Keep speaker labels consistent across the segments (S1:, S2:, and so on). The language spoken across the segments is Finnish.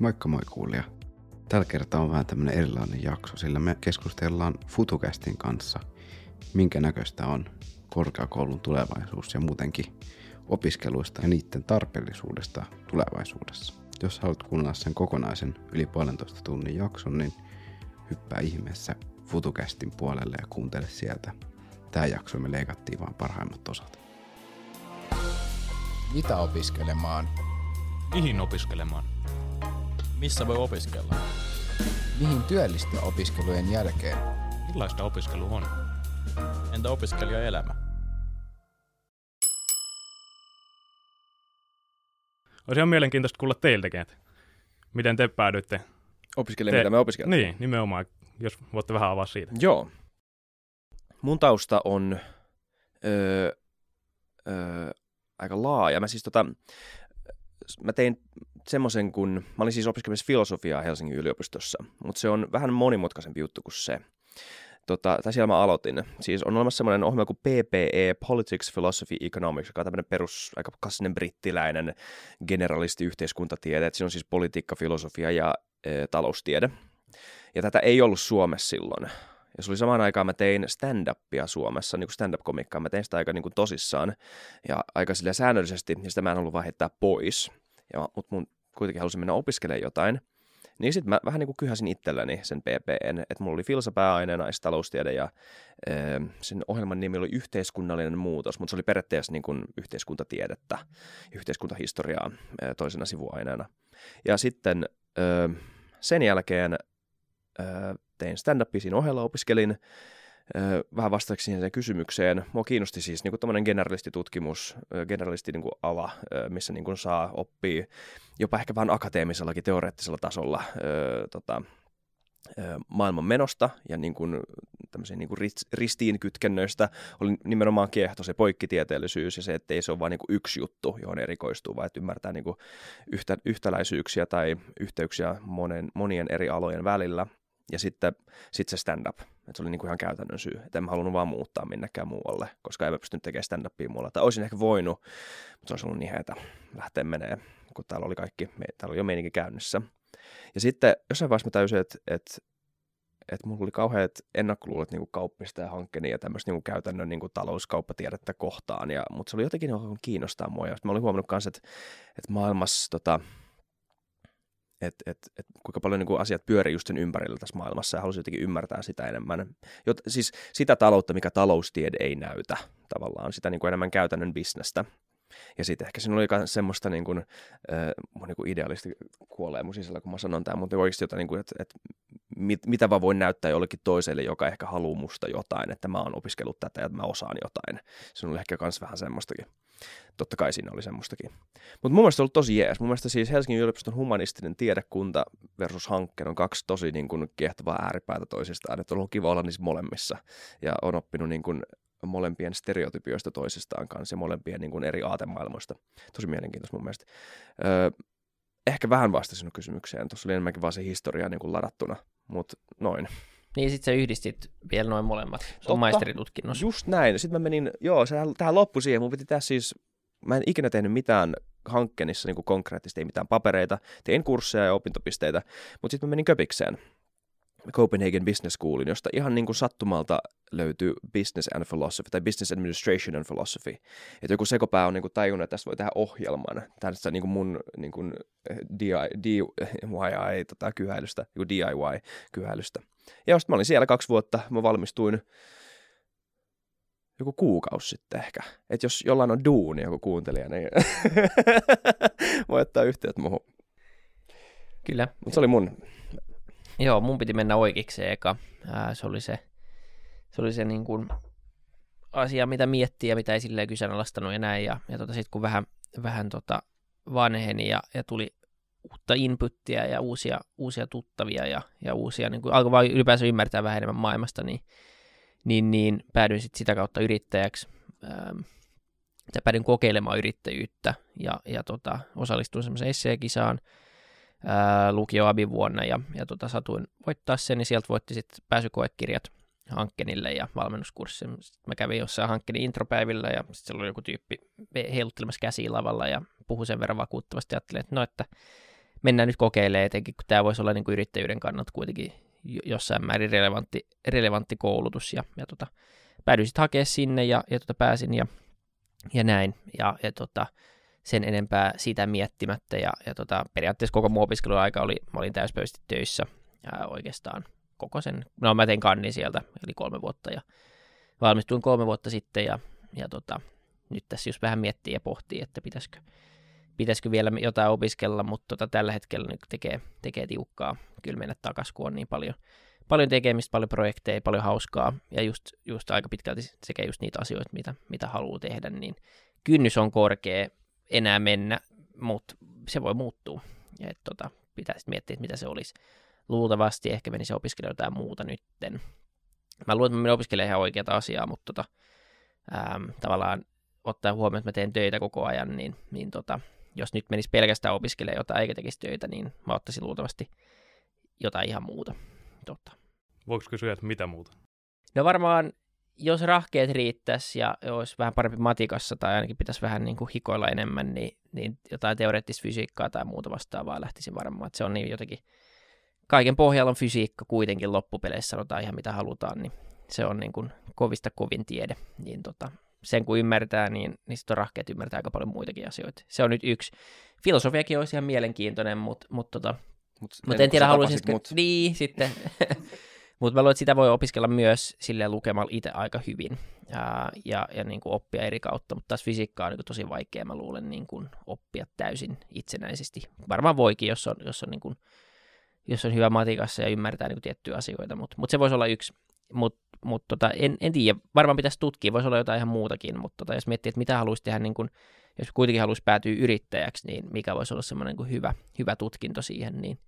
S1: Moikka moi kuulija. Tällä kertaa on vähän tämmönen erilainen jakso, sillä me keskustellaan FutuCastin kanssa, minkä näköistä on korkeakoulun tulevaisuus ja muutenkin opiskeluista ja niiden tarpeellisuudesta tulevaisuudessa. Jos haluat kuunnella sen kokonaisen yli puolentoista tunnin jakson, niin hyppää ihmeessä FutuCastin puolelle ja kuuntele sieltä. Tämä jakso me leikattiin vaan parhaimmat osat.
S2: Mitä opiskelemaan?
S3: Mihin opiskelemaan?
S4: Missä voi opiskella?
S2: Mihin työllistyä opiskelujen jälkeen?
S3: Millaista opiskelu on?
S4: Entä opiskelijaelämä?
S3: Olisi ihan mielenkiintoista kuulla teiltäkin, että miten te päädyitte.
S5: Opiskelin,
S3: Te-
S5: mitä me opiskelemme.
S3: Niin, nimenomaan, jos voitte vähän avaa siitä.
S5: Joo. Mun tausta on öö, öö, aika laaja. Mä siis tota, mä tein semmoisen, kun mä olin siis opiskelemassa filosofiaa Helsingin yliopistossa, mutta se on vähän monimutkaisempi juttu kuin se. Tota, tai siellä mä aloitin. Siis on olemassa semmoinen ohjelma kuin PPE, Politics, Philosophy, Economics, joka on tämmöinen perus, aika klassinen brittiläinen generalisti yhteiskuntatiede. Et siinä on siis politiikka, filosofia ja e, taloustiede. Ja tätä ei ollut Suomessa silloin. Ja se oli samaan aikaan, mä tein stand-upia Suomessa, niin kuin stand-up-komikkaa. Mä tein sitä aika niin kuin tosissaan ja aika sillä säännöllisesti, ja sitä mä en ollut heittää pois. Ja, mutta mun kuitenkin halusin mennä opiskelemaan jotain. Niin sitten mä vähän niin kuin kyhäsin itselleni sen PPN, että mulla oli filsa pääaineena ja taloustiede ja e, sen ohjelman nimi oli yhteiskunnallinen muutos, mutta se oli periaatteessa niin kuin yhteiskuntatiedettä, yhteiskuntahistoriaa e, toisena sivuaineena. Ja sitten e, sen jälkeen e, tein stand-upia siinä ohella, opiskelin vähän vastaaksi siihen kysymykseen. Mua kiinnosti siis niin tämmöinen generalistitutkimus, generalisti niin ala, missä niin saa oppia jopa ehkä vähän akateemisellakin teoreettisella tasolla tota, maailman menosta ja niin kuin, niin kuin ristiinkytkennöistä oli nimenomaan kiehto se poikkitieteellisyys ja se, että ei se ole vain niin yksi juttu, johon erikoistuu, vaan että ymmärtää niin kuin yhtä, yhtäläisyyksiä tai yhteyksiä monen, monien eri alojen välillä – ja sitten sit se stand-up. Et se oli niinku ihan käytännön syy. Että en mä halunnut vaan muuttaa minnekään muualle, koska en mä pystynyt tekemään stand-upia muualla. Tai olisin ehkä voinut, mutta se olisi ollut niin heitä lähteä menee, kun täällä oli kaikki, täällä oli jo meininki käynnissä. Ja sitten jossain vaiheessa mä täysin, että, että että mulla oli kauheat ennakkoluulot niin kauppista ja hankkeen ja tämmöistä niin käytännön niin talouskauppatiedettä kohtaan, ja, mutta se oli jotenkin alkanut kiinnostaa mua, ja mä olin huomannut myös, että, että maailmassa tota, että et, et, kuinka paljon niin kuin asiat pyörii just sen ympärillä tässä maailmassa ja halusin jotenkin ymmärtää sitä enemmän. Jot, siis sitä taloutta, mikä taloustiede ei näytä tavallaan, sitä niin kuin enemmän käytännön bisnestä. Ja sitten ehkä siinä oli myös semmoista niin kuin, äh, niin kuin idealisti kuolee mun sisällä, kun mä sanon tämän, mutta oikeasti jotain, niin kuin, että, että mit, mitä vaan voin näyttää jollekin toiselle, joka ehkä haluaa musta jotain, että mä oon opiskellut tätä ja että mä osaan jotain. Se oli ehkä myös vähän semmoistakin. Totta kai siinä oli semmoistakin. Mutta mun mielestä on ollut tosi jees. Mun mielestä siis Helsingin yliopiston humanistinen tiedekunta versus hankkeen on kaksi tosi niin kuin, kiehtovaa ääripäätä toisistaan. Että on ollut kiva olla niissä molemmissa ja on oppinut niin kuin, molempien stereotypioista toisistaan kanssa ja molempien niin kuin, eri aatemaailmoista. Tosi mielenkiintoista mun mielestä. Öö, ehkä vähän vastasin kysymykseen. Tuossa oli enemmänkin vaan se historia niin kuin ladattuna, mutta noin.
S6: Niin, sit sä yhdistit vielä noin molemmat sun maisteritutkinnossa.
S5: Just näin. Sitten mä menin, joo, se tähän loppui siihen. Mun piti tässä siis, mä en ikinä tehnyt mitään hankkeenissa niin konkreettisesti, ei mitään papereita. Tein kursseja ja opintopisteitä, mutta sitten mä menin köpikseen. Copenhagen Business Schoolin, josta ihan niin kuin sattumalta löytyy Business and Philosophy tai Business Administration and Philosophy. Että joku sekopää on niin kuin tajunnut, että tästä voi tehdä ohjelman tästä niin kuin mun niin kuin DIY tota, kyhäilystä, DIY-kyhäilystä. Ja sitten mä olin siellä kaksi vuotta, mä valmistuin joku kuukausi sitten ehkä. Että jos jollain on duuni joku kuuntelija, niin voi ottaa yhteyttä muuhun.
S6: Kyllä.
S5: Mutta se oli mun
S6: Joo, mun piti mennä oikeikseen eka. Ää, se oli se, se, oli se niin kuin asia, mitä miettiä ja mitä ei silleen kyseenalaistanut ja näin. Ja, ja tota, sitten kun vähän, vähän tota vanheni ja, ja tuli uutta inputtia ja uusia, uusia tuttavia ja, ja uusia, niin kuin alkoi vaan ylipäänsä ymmärtää vähän enemmän maailmasta, niin, niin, niin päädyin sitten sitä kautta yrittäjäksi. Ähm, päädyin kokeilemaan yrittäjyyttä ja, ja tota, osallistuin semmoiseen esseekisaan, ää, lukio abivuonna ja, ja tota, satuin voittaa sen, niin sieltä voitti sitten pääsykoekirjat Hankkenille ja valmennuskurssin. Sitten mä kävin jossain Hankkenin intropäivillä ja sitten siellä oli joku tyyppi heiluttelemassa käsiä lavalla ja puhui sen verran vakuuttavasti. Ajattelin, että no, että mennään nyt kokeilemaan, etenkin kun tämä voisi olla niin kuin yrittäjyyden kannalta kuitenkin jo- jossain määrin relevantti, relevantti koulutus. Ja, ja tota, päädyin sitten hakemaan sinne ja, ja tota, pääsin ja, ja näin. Ja, ja tota, sen enempää sitä miettimättä. Ja, ja tota, periaatteessa koko mun opiskeluaika oli, mä olin täyspäiväisesti töissä ää, oikeastaan koko sen, no mä tein kanni sieltä, eli kolme vuotta ja valmistuin kolme vuotta sitten ja, ja tota, nyt tässä just vähän miettii ja pohtii, että pitäisikö, pitäisikö vielä jotain opiskella, mutta tota, tällä hetkellä nyt tekee, tekee tiukkaa kyllä mennä takaisin, kun on niin paljon, paljon tekemistä, paljon projekteja, paljon hauskaa ja just, just aika pitkälti sekä just niitä asioita, mitä, mitä haluaa tehdä, niin kynnys on korkea enää mennä, mutta se voi muuttua. Ja et, tota, pitäisi miettiä, että mitä se olisi. Luultavasti ehkä menisi opiskelemaan jotain muuta nytten. Mä luulen, että mä menen opiskelemaan ihan oikeata asiaa, mutta tota, äm, tavallaan ottaa huomioon, että mä teen töitä koko ajan, niin, niin tota, jos nyt menisi pelkästään opiskelemaan jotain eikä tekisi töitä, niin mä ottaisin luultavasti jotain ihan muuta. Tota.
S3: Voiko kysyä, että mitä muuta?
S6: No varmaan, jos rahkeet riittäisi ja olisi vähän parempi matikassa tai ainakin pitäisi vähän niin kuin hikoilla enemmän, niin, niin jotain teoreettista fysiikkaa tai muuta vastaavaa lähtisin varmaan. Että se on niin jotenkin, kaiken pohjalla on fysiikka kuitenkin loppupeleissä, sanotaan ihan mitä halutaan, niin se on niin kuin kovista kovin tiede. Niin tota, sen kun ymmärtää, niin, niin sitten rahkeet ymmärtää aika paljon muitakin asioita. Se on nyt yksi. Filosofiakin olisi ihan mielenkiintoinen, mutta, mutta tota,
S5: Mut
S6: mutta en tiedä, haluaisin...
S5: Mut.
S6: Niin, sitten. Mutta mä luulen, että sitä voi opiskella myös sille lukemalla itse aika hyvin ja, ja, ja niin kuin oppia eri kautta, mutta taas fysiikkaa on niin tosi vaikea, mä luulen, niin kuin oppia täysin itsenäisesti. Varmaan voikin, jos on, jos on, niin kuin, jos on hyvä matikassa ja ymmärtää niin kuin tiettyjä asioita, mutta mut se voisi olla yksi. Mutta mut tota, en, en tiedä, varmaan pitäisi tutkia, voisi olla jotain ihan muutakin, mutta tota, jos miettii, että mitä haluaisi tehdä, niin kuin, jos kuitenkin haluaisi päätyä yrittäjäksi, niin mikä voisi olla semmoinen niin hyvä, hyvä tutkinto siihen, niin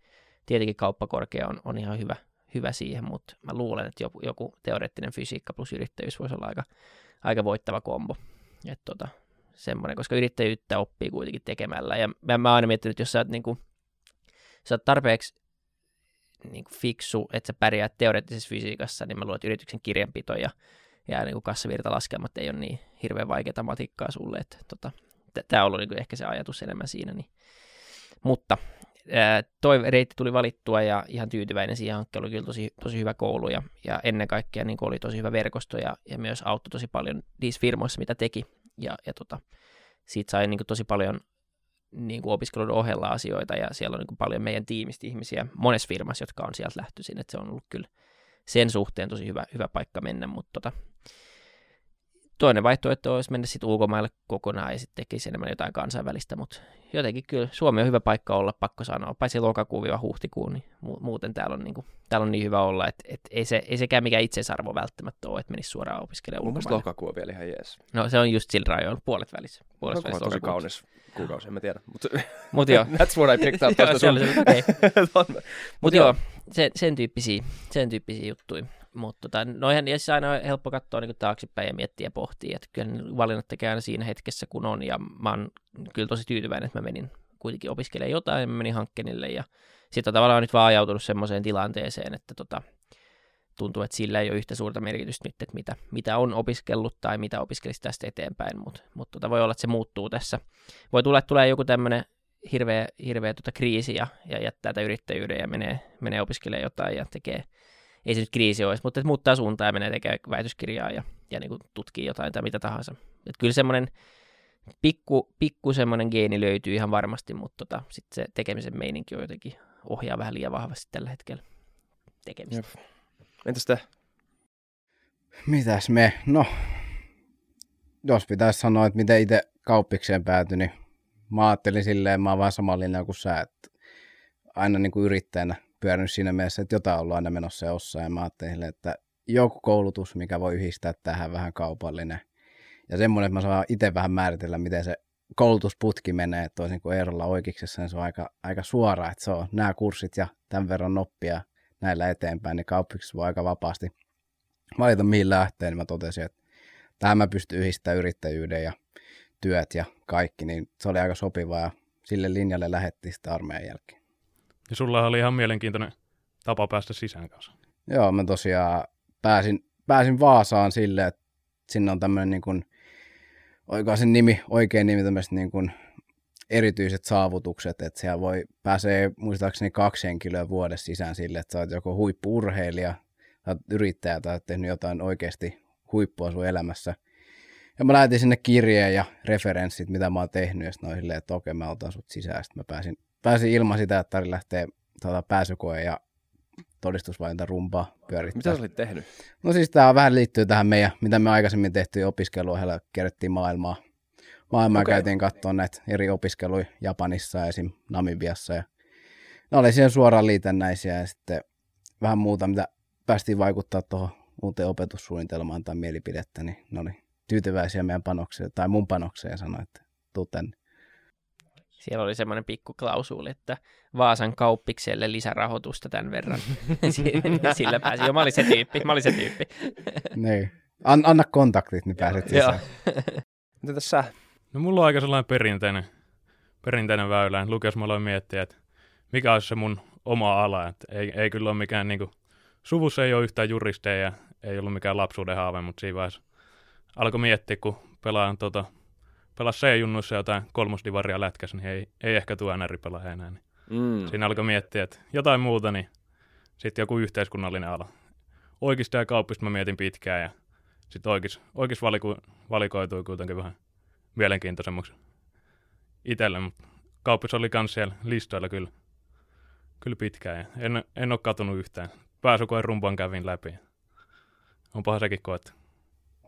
S6: tietenkin kauppakorkea on, on ihan hyvä, hyvä siihen, mutta mä luulen, että joku, joku teoreettinen fysiikka plus yrittäjyys voisi olla aika, aika voittava kombo. Et tota, semmoinen, koska yrittäjyyttä oppii kuitenkin tekemällä. Ja mä, mä oon aina miettinyt, että jos sä oot, niin kuin, sä oot tarpeeksi niin kuin fiksu, että sä pärjäät teoreettisessa fysiikassa, niin mä luulen, että yrityksen kirjanpito ja, ja niin kuin kassavirtalaskelmat ei ole niin hirveän vaikeaa matikkaa sulle. Että tota, tämä on ollut niin kuin ehkä se ajatus enemmän siinä. Niin. Mutta toi reitti tuli valittua ja ihan tyytyväinen siihen hankkeen, oli kyllä tosi, tosi hyvä koulu ja, ja ennen kaikkea niin oli tosi hyvä verkosto ja, ja myös auttoi tosi paljon niissä firmoissa, mitä teki. Ja, ja tota, siitä sai niin tosi paljon niin kuin opiskelun ohella asioita ja siellä on niin kuin paljon meidän tiimistä ihmisiä monessa firmassa, jotka on sieltä lähtöisin, että se on ollut kyllä sen suhteen tosi hyvä, hyvä paikka mennä, mutta tota, toinen vaihtoehto olisi mennä sitten ulkomaille kokonaan ja sitten tekisi enemmän jotain kansainvälistä, mutta jotenkin kyllä Suomi on hyvä paikka olla, pakko sanoa, paitsi lokakuun huhtikuun, niin muuten täällä on, niin kuin, täällä on niin hyvä olla, että, että ei, se, ei sekään mikään itseisarvo välttämättä ole, että menisi suoraan opiskelemaan
S5: Mun
S6: ulkomaille.
S5: lokakuu on vielä ihan jees.
S6: No se on just sillä rajoilla, puolet välissä. Puolet
S5: on
S6: välissä
S5: tosi
S6: lokakuuta.
S5: kaunis kuukausi, en mä tiedä. Mutta
S6: Mut joo.
S5: that's what I picked up
S6: Joo, se oli. Mutta joo, sen, sen, tyyppisiä, sen tyyppisiä juttuja. Mutta tota, noihän siis aina on helppo katsoa niin taaksepäin ja miettiä ja pohtia, että kyllä valinnat tekee aina siinä hetkessä, kun on, ja mä oon kyllä tosi tyytyväinen, että mä menin kuitenkin opiskelemaan jotain, ja mä menin hankkenille, ja sitten tavallaan nyt vaan ajautunut semmoiseen tilanteeseen, että tota, tuntuu, että sillä ei ole yhtä suurta merkitystä nyt, että mitä, mitä on opiskellut tai mitä opiskelisi tästä eteenpäin, mutta mut tota, voi olla, että se muuttuu tässä. Voi tulla, että tulee joku tämmöinen hirveä, hirveä tota kriisi ja, ja jättää tätä yrittäjyyden ja menee, menee opiskelemaan jotain ja tekee, ei se nyt kriisi olisi, mutta että muuttaa suuntaa ja menee tekemään väitöskirjaa ja, ja niin kuin tutkii jotain tai mitä tahansa. Et kyllä semmoinen pikku, pikku semmoinen geeni löytyy ihan varmasti, mutta tota, sitten se tekemisen meininki on jotenkin ohjaa vähän liian vahvasti tällä hetkellä tekemistä.
S5: Jep. Entäs te?
S1: Mitäs me? No, jos pitäisi sanoa, että miten itse kauppikseen päätyi, niin mä ajattelin silleen, mä oon vaan samalla linjalla kuin sä, että aina niin kuin yrittäjänä pyörinyt siinä mielessä, että jotain ollaan aina menossa jossain. Ja mä ajattelin, että joku koulutus, mikä voi yhdistää tähän vähän kaupallinen. Ja semmoinen, että mä saan itse vähän määritellä, miten se koulutusputki menee, toisin kuin Eerolla oikeiksessa, niin se on aika, aika suora, että se on nämä kurssit ja tämän verran oppia näillä eteenpäin, niin kauppiksessa voi aika vapaasti valita mihin lähtee, niin mä totesin, että tähän mä pystyn yhdistämään yrittäjyyden ja työt ja kaikki, niin se oli aika sopiva ja sille linjalle lähettiin sitten armeijan jälkeen.
S3: Ja sulla oli ihan mielenkiintoinen tapa päästä sisään kanssa.
S1: Joo, mä tosiaan pääsin, pääsin Vaasaan sille, että sinne on tämmöinen niin kuin, sen nimi, oikein nimi tämmöistä niin kuin erityiset saavutukset, että siellä voi pääsee muistaakseni kaksi henkilöä vuodessa sisään sille, että sä oot joko huippuurheilija, oot yrittäjä tai oot tehnyt jotain oikeasti huippua sun elämässä. Ja mä lähetin sinne kirjeen ja referenssit, mitä mä oon tehnyt, ja sitten että okei, mä otan sut sisään. Sitten mä pääsin, pääsin ilman sitä, että tarvitsi lähteä tuota, pääsykoe ja todistusvalinta rumpaa pyörittää.
S5: Mitä sä olit tehnyt?
S1: No siis tämä vähän liittyy tähän meidän, mitä me aikaisemmin tehtiin opiskeluohjelma, kierrettiin maailmaa. Maailmaa okay. käytiin katsoa näitä eri opiskeluja Japanissa ja esim. Namibiassa. Ja ne oli siihen suoraan liitännäisiä ja sitten vähän muuta, mitä päästiin vaikuttaa tuohon uuteen opetussuunnitelmaan tai mielipidettä, niin ne oli tyytyväisiä meidän panokseen tai mun panokseen ja sanoi, että tuu tänne.
S6: Siellä oli semmoinen pikku klausuuli, että Vaasan kauppikselle lisärahoitusta tämän verran. Sillä pääsi. Joo, mä olin se tyyppi. Mä olin se tyyppi.
S1: Niin. An, anna kontaktit, niin pääset
S6: Joo.
S1: sisään.
S5: Mitä tässä?
S3: No mulla on aika sellainen perinteinen, perinteinen väylä. Lukes mä aloin miettiä, että mikä olisi se mun oma ala. Että ei, ei kyllä ole mikään niinku, suvussa ei ole yhtään juristeja ja ei ollut mikään lapsuuden haave, mutta siinä vaiheessa alkoi miettiä, kun pelaan tota, pelas C-junnuissa jotain kolmosdivaria lätkässä, niin ei, ei ehkä tule NR-pelaaja enää. Niin
S5: Mm.
S3: Siinä alkoi miettiä, että jotain muuta, niin sitten joku yhteiskunnallinen ala. Oikeista ja kauppista mä mietin pitkään ja sitten oikeis, oikeis valiku, valikoitui kuitenkin vähän mielenkiintoisemmaksi itselle, mutta kauppis oli kans siellä listoilla kyllä, kyllä pitkään ja en, en ole katunut yhtään. Pääsykoen rumpan kävin läpi. Onpahan sekin koettu.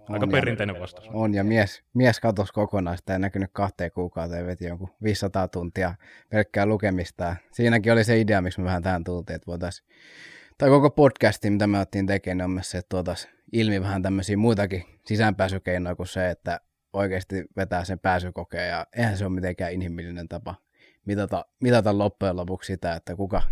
S3: Aika
S1: On,
S3: perinteinen vastaus.
S1: On, ja mies, mies katosi kokonaan, sitä ei näkynyt kahteen kuukauteen, veti jonkun 500 tuntia pelkkää lukemista. Siinäkin oli se idea, miksi me vähän tähän tultiin, että voitaisiin, tai koko podcasti, mitä me otettiin tekemään, on myös se, että tuotaisiin ilmi vähän tämmöisiä muitakin sisäänpääsykeinoja kuin se, että oikeasti vetää sen pääsykokeen, ja eihän se ole mitenkään inhimillinen tapa mitata, mitata loppujen lopuksi sitä, että kuka,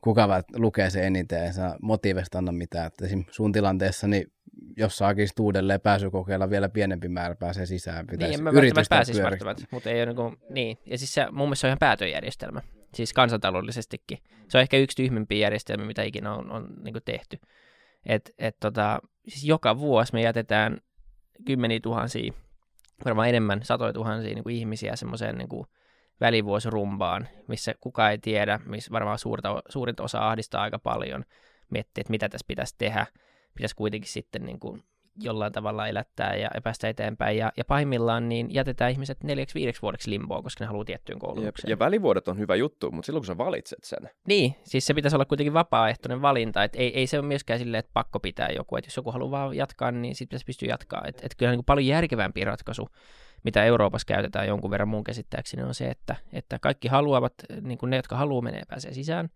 S1: kuka lukee se eniten, ja motiivista anna mitään. Että esim. sun tilanteessa, niin jos saakin uudelleen pääsykokeilla vielä pienempi määrä pääsee sisään, pitäisi
S6: Niin, mä välttämättä
S1: yritystä
S6: pääsisi välttämättä, mutta ei ole niin kuin, niin. Ja siis se, mun mielestä se on ihan päätöjärjestelmä, siis kansantaloudellisestikin. Se on ehkä yksi tyhmempiä järjestelmiä, mitä ikinä on, on niin kuin tehty. Et, et tota, siis joka vuosi me jätetään kymmeniä tuhansia, varmaan enemmän, satoja tuhansia niin kuin ihmisiä semmoiseen niin kuin välivuosirumbaan, missä kukaan ei tiedä, missä varmaan suurta, suurinta osa ahdistaa aika paljon, miettii, että mitä tässä pitäisi tehdä, pitäisi kuitenkin sitten niin kuin jollain tavalla elättää ja päästä eteenpäin. Ja, ja pahimmillaan niin jätetään ihmiset neljäksi viideksi vuodeksi limboon, koska ne haluaa tiettyyn
S5: Ja,
S6: koulutukseen.
S5: ja välivuodet on hyvä juttu, mutta silloin kun sä valitset sen,
S6: Niin, siis se pitäisi olla kuitenkin vapaaehtoinen valinta, että ei, ei se ole myöskään silleen, että pakko pitää joku, että jos joku haluaa vaan jatkaa, niin sitten pitäisi pystyä jatkaa. Että et kyllä niin paljon järkevämpi ratkaisu, mitä Euroopassa käytetään jonkun verran mun käsittääkseni, on se, että, että kaikki haluavat, niin kuin ne, jotka haluaa menee pääsee sisään.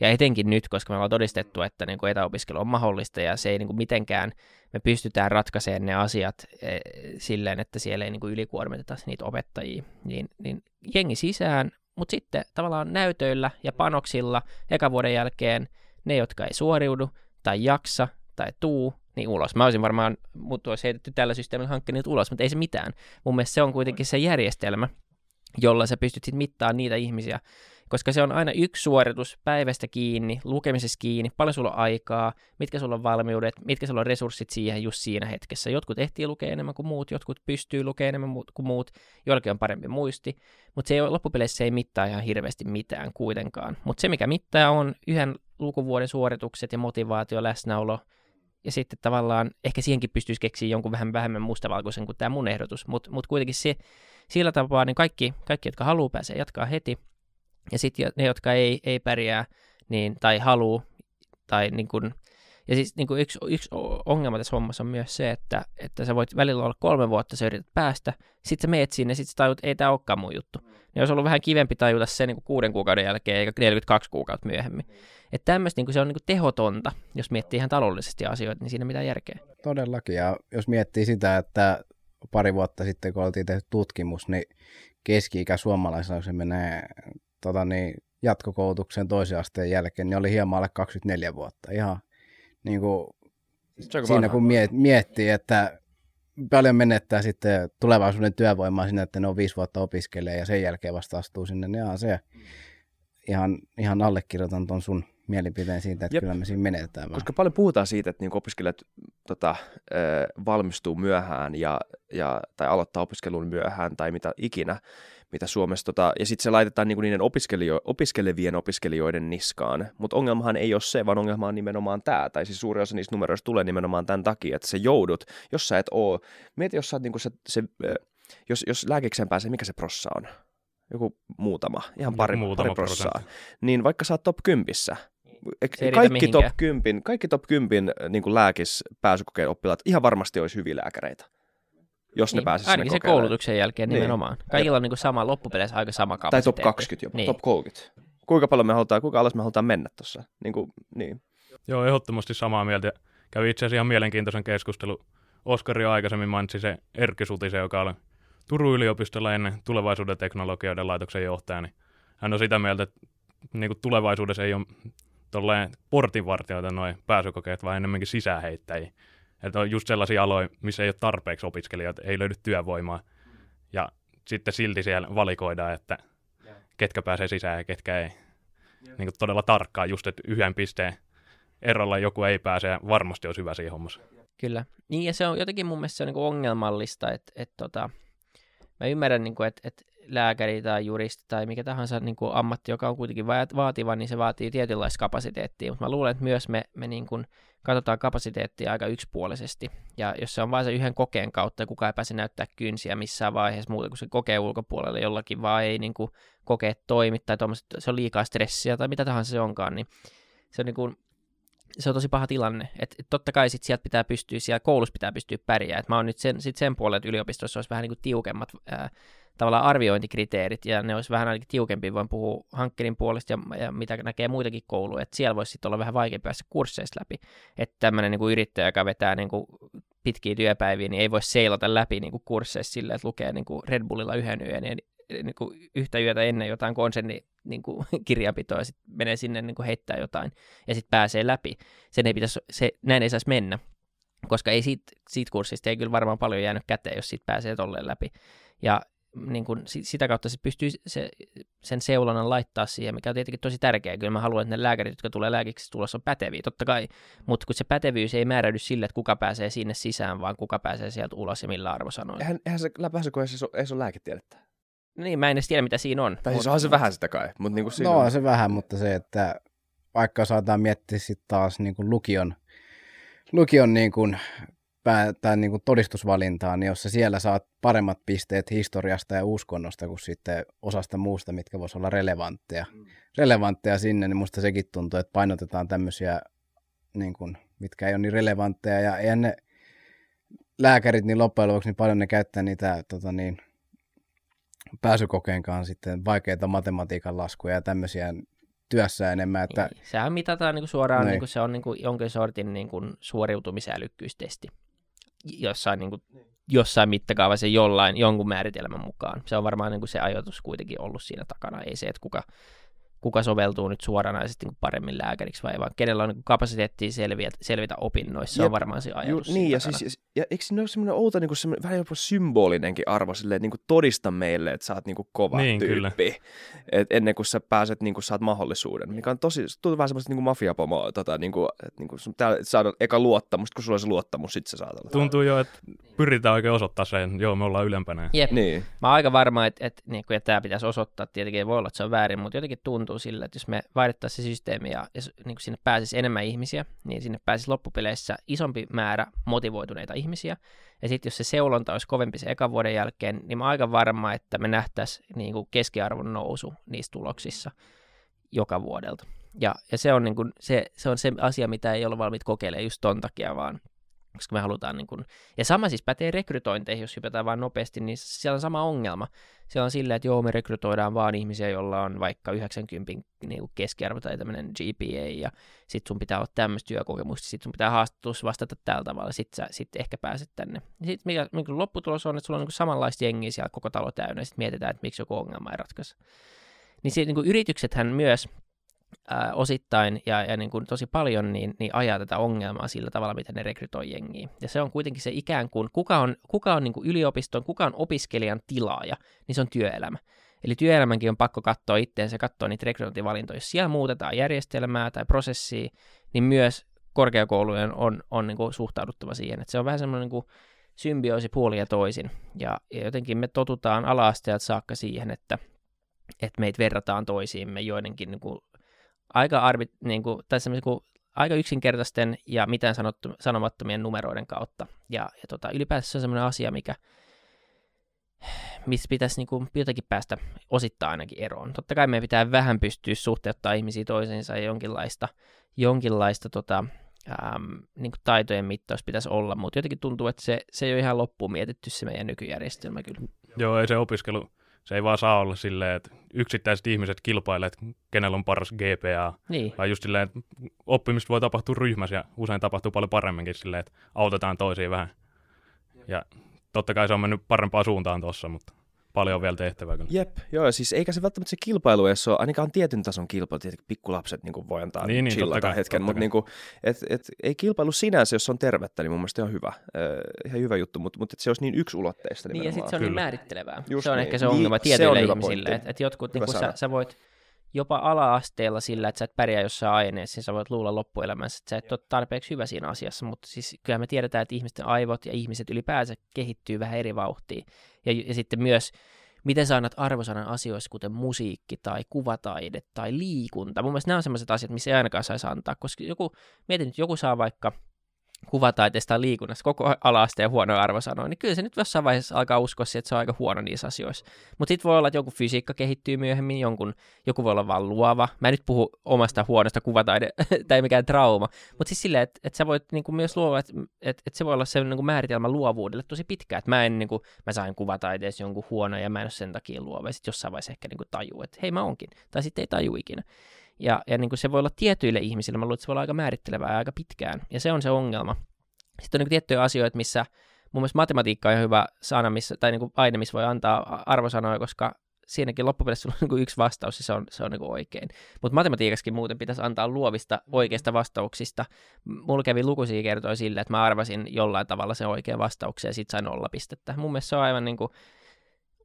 S6: Ja etenkin nyt, koska me ollaan todistettu, että niin kuin etäopiskelu on mahdollista ja se ei niin kuin mitenkään, me pystytään ratkaisemaan ne asiat e, silleen, että siellä ei niin kuin ylikuormiteta niitä opettajia, niin, niin jengi sisään, mutta sitten tavallaan näytöillä ja panoksilla eka vuoden jälkeen ne, jotka ei suoriudu tai jaksa tai tuu, niin ulos. Mä olisin varmaan, mut olisi heitetty tällä systeemillä hankkeet ulos, mutta ei se mitään. Mun mielestä se on kuitenkin se järjestelmä, jolla sä pystyt sitten mittaamaan niitä ihmisiä, koska se on aina yksi suoritus päivästä kiinni, lukemisessa kiinni, paljon sulla on aikaa, mitkä sulla on valmiudet, mitkä sulla on resurssit siihen just siinä hetkessä. Jotkut ehtii lukea enemmän kuin muut, jotkut pystyy lukemaan enemmän kuin muut, jollakin on parempi muisti, mutta se ei loppupeleissä se ei mittaa ihan hirveästi mitään kuitenkaan. Mutta se, mikä mittaa, on yhden lukuvuoden suoritukset ja motivaatio, läsnäolo, ja sitten tavallaan ehkä siihenkin pystyisi keksiä jonkun vähän vähemmän mustavalkoisen kuin tämä mun ehdotus, mutta mut kuitenkin se, sillä tapaa niin kaikki, kaikki, jotka haluaa pääsee jatkaa heti, ja sitten ne, jotka ei, ei pärjää niin, tai haluu, tai niin kuin, ja siis niin kuin yksi, yksi ongelma tässä hommassa on myös se, että, että sä voit välillä olla kolme vuotta, sä yrität päästä, sitten sä meet sinne, sitten sä tajut, ei tämä olekaan mun juttu. Niin olisi ollut vähän kivempi tajuta se niin kuin kuuden kuukauden jälkeen, eikä 42 kuukautta myöhemmin. Että tämmöistä niin se on niin kuin tehotonta, jos miettii ihan taloudellisesti asioita, niin siinä ei mitään järkeä.
S1: Todellakin, ja jos miettii sitä, että pari vuotta sitten, kun oltiin tehty tutkimus, niin keski-ikä suomalaisilla, kun se menee tota niin, jatkokoulutuksen toisen asteen jälkeen, niin oli hieman alle 24 vuotta. Ihan niin kuin, siinä
S5: vanha.
S1: kun miet, miettii, että paljon menettää sitten tulevaisuuden työvoimaa sinne, että ne on viisi vuotta opiskelee ja sen jälkeen vasta astuu sinne, niin ihan se ihan, ihan allekirjoitan ton sun mielipiteen siitä, että
S5: Jep.
S1: kyllä me siinä menetään vähän.
S5: Koska paljon puhutaan siitä, että niin opiskelijat tota, valmistuu myöhään ja, ja, tai aloittaa opiskelun myöhään tai mitä ikinä, mitä Suomessa, tota, ja sitten se laitetaan niinku niiden opiskelio, opiskelevien opiskelijoiden niskaan, mutta ongelmahan ei ole se, vaan ongelma on nimenomaan tämä, tai siis suuri osa niistä numeroista tulee nimenomaan tämän takia, että se joudut, jos sä et oo, mieti jos sä oot niinku se, se jos, jos lääkikseen pääsee, mikä se prossa on? Joku muutama, ihan pari,
S3: muutama
S5: pari prossaa.
S3: prosentti.
S5: Niin vaikka sä oot top 10, Kaikki top
S6: mihinkään.
S5: 10, kaikki top 10 niin kuin lääkis pääsykokeen oppilaat ihan varmasti olisi hyviä lääkäreitä, jos ne
S6: Niin,
S5: pääsisivät sinne
S6: ainakin
S5: kokeilemaan.
S6: koulutuksen jälkeen
S5: Niin.
S6: nimenomaan. Kaikilla on niin kuin sama loppupeleissä aika sama
S5: Tai
S6: kapasiteetti.
S5: top 20 jopa,
S6: Niin.
S5: top 30. Kuinka paljon me halutaan, kuinka alas me halutaan mennä tuossa? Niin kuin, niin.
S3: Joo, ehdottomasti samaa mieltä. Kävi itse asiassa ihan mielenkiintoisen keskustelun. Oskari aikaisemmin mainitsi se Erkki Sutisen, joka oli Turun yliopistolla ennen tulevaisuuden teknologioiden laitoksen johtaja. Niin hän on sitä mieltä, että niin kuin tulevaisuudessa ei ole tolleen portinvartijoita noin pääsykokeet, vaan enemmänkin sisäänheittäjiä. Että on just sellaisia aloja, missä ei ole tarpeeksi opiskelijoita, ei löydy työvoimaa. Ja sitten silti siellä valikoidaan, että ketkä pääsee sisään ja ketkä ei. Niin kuin todella tarkkaan just, että yhden pisteen erolla joku ei pääse ja varmasti olisi hyvä siinä hommassa.
S6: Kyllä. Niin, ja se on jotenkin mun mielestä se on niin ongelmallista, että, että tota, mä ymmärrän, niin kuin, että, että lääkäri tai juristi tai mikä tahansa niin kuin ammatti, joka on kuitenkin vaat- vaativa, niin se vaatii tietynlaista kapasiteettia, mutta mä luulen, että myös me, me niin kuin katsotaan kapasiteettia aika yksipuolisesti, ja jos se on vain se yhden kokeen kautta, ja kukaan ei pääse näyttää kynsiä missään vaiheessa muuta kuin se kokee ulkopuolella jollakin, vaan ei niin kuin kokeet toimi, tai tommoset, se on liikaa stressiä, tai mitä tahansa se onkaan, niin se on niin kuin, se on tosi paha tilanne. Et totta kai sit sieltä pitää pystyä, siellä koulussa pitää pystyä pärjäämään. Et mä oon nyt sen, sit sen puolella, että yliopistossa olisi vähän niin kuin tiukemmat ää, tavallaan arviointikriteerit, ja ne olisi vähän ainakin tiukempi, voin puhua hankkerin puolesta, ja, ja mitä näkee muitakin kouluja, että siellä voisi sitten olla vähän vaikeampi päästä kursseista läpi. Että tämmöinen niin yrittäjä, joka vetää niin kuin pitkiä työpäiviä, niin ei voi seilata läpi niin kuin kursseissa sillä, että lukee niin kuin Red Bullilla yhden yön, ja niin kuin yhtä yötä ennen jotain konserni niin kuin kirjanpitoa, ja sitten menee sinne niin kuin heittää jotain, ja sitten pääsee läpi. Sen ei pitäisi, se, näin ei saisi mennä, koska ei siitä, siitä kurssista ei kyllä varmaan paljon jäänyt käteen, jos siitä pääsee tolleen läpi. Ja niin kuin, si- sitä kautta se pystyy se, sen seulonnan laittaa siihen, mikä on tietenkin tosi tärkeää. Kyllä mä haluan, että ne lääkärit, jotka tulee lääkiksi tulossa, on päteviä, totta kai. Mutta kun se pätevyys ei määräydy sille, että kuka pääsee sinne sisään, vaan kuka pääsee sieltä ulos ja millä arvosanoilla.
S5: Eihän, eihän se pääsykoeessa ei ole lääketiedettä.
S6: Niin, mä en edes tiedä, mitä siinä on.
S5: Tai siis onhan se vähän sitä kai, mutta niin kuin siinä
S1: No
S5: on.
S1: on se vähän, mutta se, että vaikka saadaan miettiä sitten taas niin kuin lukion, lukion niin kuin, pää, niin kuin todistusvalintaa, niin jos sä siellä saat paremmat pisteet historiasta ja uskonnosta kuin sitten osasta muusta, mitkä voisi olla relevantteja, relevantteja sinne, niin musta sekin tuntuu, että painotetaan tämmöisiä, niin kuin, mitkä ei ole niin relevantteja, ja eihän ne lääkärit, niin loppujen lopuksi niin paljon ne käyttää niitä tota niin, pääsykokeen kanssa sitten vaikeita matematiikan laskuja ja tämmöisiä työssä enemmän, että
S6: Niin. Sehän mitataan niin kuin suoraan,
S1: Niin.
S6: niin kuin se on niin kuin jonkin sortin niin kuin suoriutumisälykkyystesti jossain, niin kuin, jossain mittakaavassa jollain, jonkun määritelmän mukaan. Se on varmaan niin kuin se ajatus kuitenkin ollut siinä takana, ei se, että kuka, kuka soveltuu nyt suoranaisesti niin paremmin lääkäriksi vai vaan kenellä on niin kapasiteettia selviä, selvitä opinnoissa, se on varmaan se
S5: Ju,
S6: ajatus
S5: niin,
S6: siinä
S5: ja,
S6: takana.
S5: siis, ja eikö siinä ole semmoinen outo, niin kuin semmoinen, vähän jopa symbolinenkin arvo, silleen, niin kuin todista meille, että sä oot niin kuin kova
S3: Niin,
S5: tyyppi,
S3: kyllä.
S5: Et ennen kuin sä pääset, niin kuin saat mahdollisuuden, mikä on tosi, se tuntuu vähän semmoista niin kuin mafiapomoa, tota, niin kuin, että niin kuin pitää saada eka luottamus, kun sulla on se luottamus, sit sä saat olla.
S3: Tuntuu jo, että pyritään oikein osoittaa sen, joo, me ollaan ylempänä.
S6: Jep.
S5: Niin,
S6: Mä oon aika varma, että, että niin kuin, ja tämä pitäisi osoittaa, tietenkin voi olla, että se on väärin, mutta jotenkin tuntuu sillä, että jos me vaihdettaisiin se systeemi ja, ja niin kuin sinne pääsisi enemmän ihmisiä, niin sinne pääsisi loppupeleissä isompi määrä motivoituneita ihmisiä. Ja sitten jos se seulonta olisi kovempi se ekan vuoden jälkeen, niin mä aika varma, että me nähtäisiin niin kuin keskiarvon nousu niissä tuloksissa joka vuodelta. Ja, ja se, on niin kuin, se, se on se asia, mitä ei ole valmiit kokeilemaan just ton takia, vaan koska me halutaan niin kuin, ja sama siis pätee rekrytointeihin, jos hypätään vaan nopeasti, niin siellä on sama ongelma. Se on silleen, että joo, me rekrytoidaan vaan ihmisiä, joilla on vaikka 90 niin kuin keskiarvo tai tämmöinen GPA, ja sit sun pitää olla tämmöistä työkokemusta, sit sun pitää haastattelussa vastata tällä tavalla, sit sä sit ehkä pääset tänne. Sitten mikä, mikä lopputulos on, että sulla on niin samanlaista jengiä siellä koko talo täynnä, ja sitten mietitään, että miksi joku ongelma ei ratkaise. Niin, sit, niin yrityksethän myös ää, osittain ja, ja niin kuin tosi paljon niin, niin ajaa tätä ongelmaa sillä tavalla, miten ne rekrytoi jengiä. Ja se on kuitenkin se ikään kuin, kuka on, kuka on niin kuin yliopiston, kuka on opiskelijan tilaaja, niin se on työelämä. Eli työelämänkin on pakko katsoa itteensä, katsoa niitä rekrytointivalintoja. Jos siellä muutetaan järjestelmää tai prosessia, niin myös korkeakoulujen on, on niin kuin suhtauduttava siihen. Että se on vähän semmoinen niin kuin symbioosi puoli ja toisin. Ja, ja jotenkin me totutaan ala-asteelta saakka siihen, että, että meitä verrataan toisiimme joidenkin niin kuin, aika, arvi, niin kuin, tai kuin, aika yksinkertaisten ja mitään sanottu, sanomattomien numeroiden kautta. Ja, ja tota, ylipäätään se on sellainen asia, mikä, missä pitäisi niin kuin jotenkin päästä osittain ainakin eroon. Totta kai meidän pitää vähän pystyä suhteuttaa ihmisiä toisiinsa ja jonkinlaista, jonkinlaista tota, äm, niin kuin taitojen mittaus pitäisi olla, mutta jotenkin tuntuu, että se, se ei ole ihan loppuun mietitty se meidän nykyjärjestelmä kyllä.
S3: Joo, ei se opiskelu, se ei vaan saa olla silleen, että yksittäiset ihmiset kilpailevat, kenellä on paras GPA,
S6: Niin,
S3: vaan just silleen, että oppimista voi tapahtua ryhmässä ja usein tapahtuu paljon paremminkin silleen, että autetaan toisiin vähän. Ja totta kai se on mennyt parempaan suuntaan tuossa, mutta paljon on vielä tehtävää kyllä.
S5: Jep, joo, ja siis eikä se välttämättä se kilpailu edes ole, ainakaan tietyn tason kilpailu, tietenkin pikkulapset niin voi antaa
S3: Niin, niin,
S5: chillata
S3: kai,
S5: hetken, mutta niin kuin, et, et, ei kilpailu sinänsä, jos se on tervettä, niin mun mielestä on hyvä, äh, ihan hyvä juttu, mutta, mutta se olisi niin yksulotteista
S6: niin ja sitten se on niin
S3: Kyllä.
S6: määrittelevää.
S5: Just
S6: se on
S5: niin.
S6: ehkä se
S5: Niin,
S6: ongelma
S5: se on
S6: tietyille
S5: hyvä
S6: ihmisille, että et jotkut
S5: Hyvä
S6: niin sä,
S5: sana.
S6: sä voit jopa ala-asteella sillä, että sä et pärjää jossain aineessa, niin sä voit luulla loppuelämässä, että sä et ole tarpeeksi hyvä siinä asiassa, mutta siis kyllä me tiedetään, että ihmisten aivot ja ihmiset ylipäänsä kehittyy vähän eri vauhtiin. Ja, ja sitten myös, miten sä annat arvosanan asioissa, kuten musiikki tai kuvataide tai liikunta. Mun mielestä nämä on sellaiset asiat, missä ei ainakaan saisi antaa, koska joku, mietin nyt, joku saa vaikka kuvataiteesta tai liikunnasta koko ala-asteen huonoja arvosanoja, niin kyllä se nyt jossain vaiheessa alkaa uskoa siihen, että se on aika huono niissä asioissa. Mutta sitten voi olla, että joku fysiikka kehittyy myöhemmin, jonkun, joku voi olla vaan luova. Mä en nyt puhu omasta huonosta kuvataide, tai mikään trauma, mutta siis silleen, että, että sä voit niinku myös luova, että, että, että se voi olla se niinku määritelmä luovuudelle tosi pitkä, että mä en niinku, mä sain kuvataiteessa jonkun huono ja mä en ole sen takia luova, ja sitten jossain vaiheessa ehkä niinku tajuu, että hei mä onkin, tai sitten ei taju ikinä. Ja, ja niin kuin se voi olla tietyille ihmisille, mä luulen, että se voi olla aika määrittelevää aika pitkään. Ja se on se ongelma. Sitten on niin tiettyjä asioita, missä mun mielestä matematiikka on ihan hyvä sana, missä, tai niin kuin aine, missä voi antaa arvosanoja, koska siinäkin loppupeleissä on niin kuin yksi vastaus ja se on, se on niin kuin oikein. Mutta matematiikassakin muuten pitäisi antaa luovista oikeista vastauksista. Mulla kävi lukuisia kertoja sille, että mä arvasin jollain tavalla sen oikean vastauksen ja sit sain nolla pistettä. Mun mielestä se on aivan niin kuin